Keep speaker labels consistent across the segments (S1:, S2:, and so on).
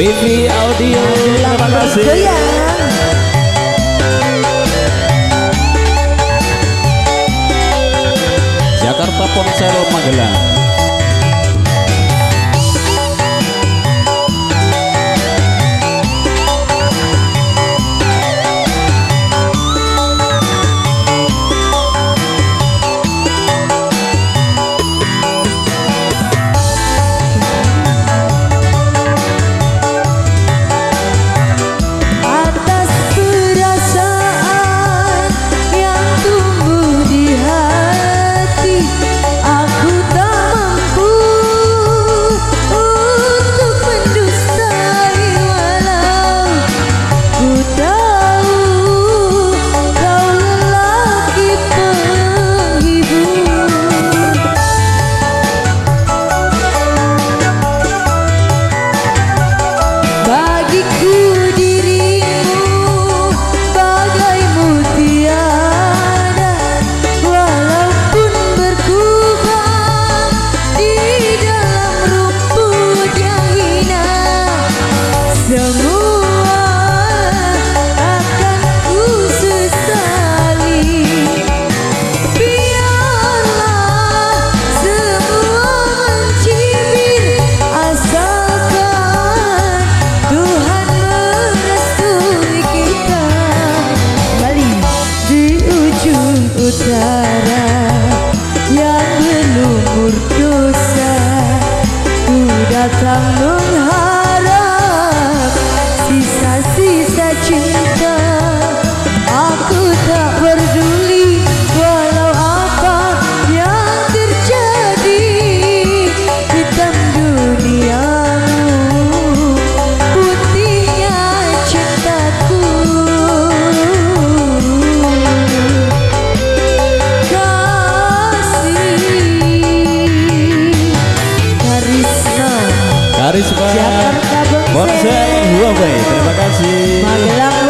S1: BV Audio. Terima kasih. Jakarta Ponsel Magelang Bonsai Huawei terima kasih.
S2: Magelang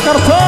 S3: Jakarta
S1: konser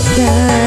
S2: sky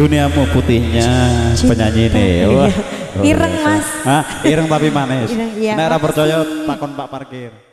S2: duniamu putihnya
S3: penyanyi ini. Wah
S2: iya, ireng mas.
S3: Ah ireng tapi manis.
S2: Ireng, iya,
S3: nek percaya takon Pak Parkir.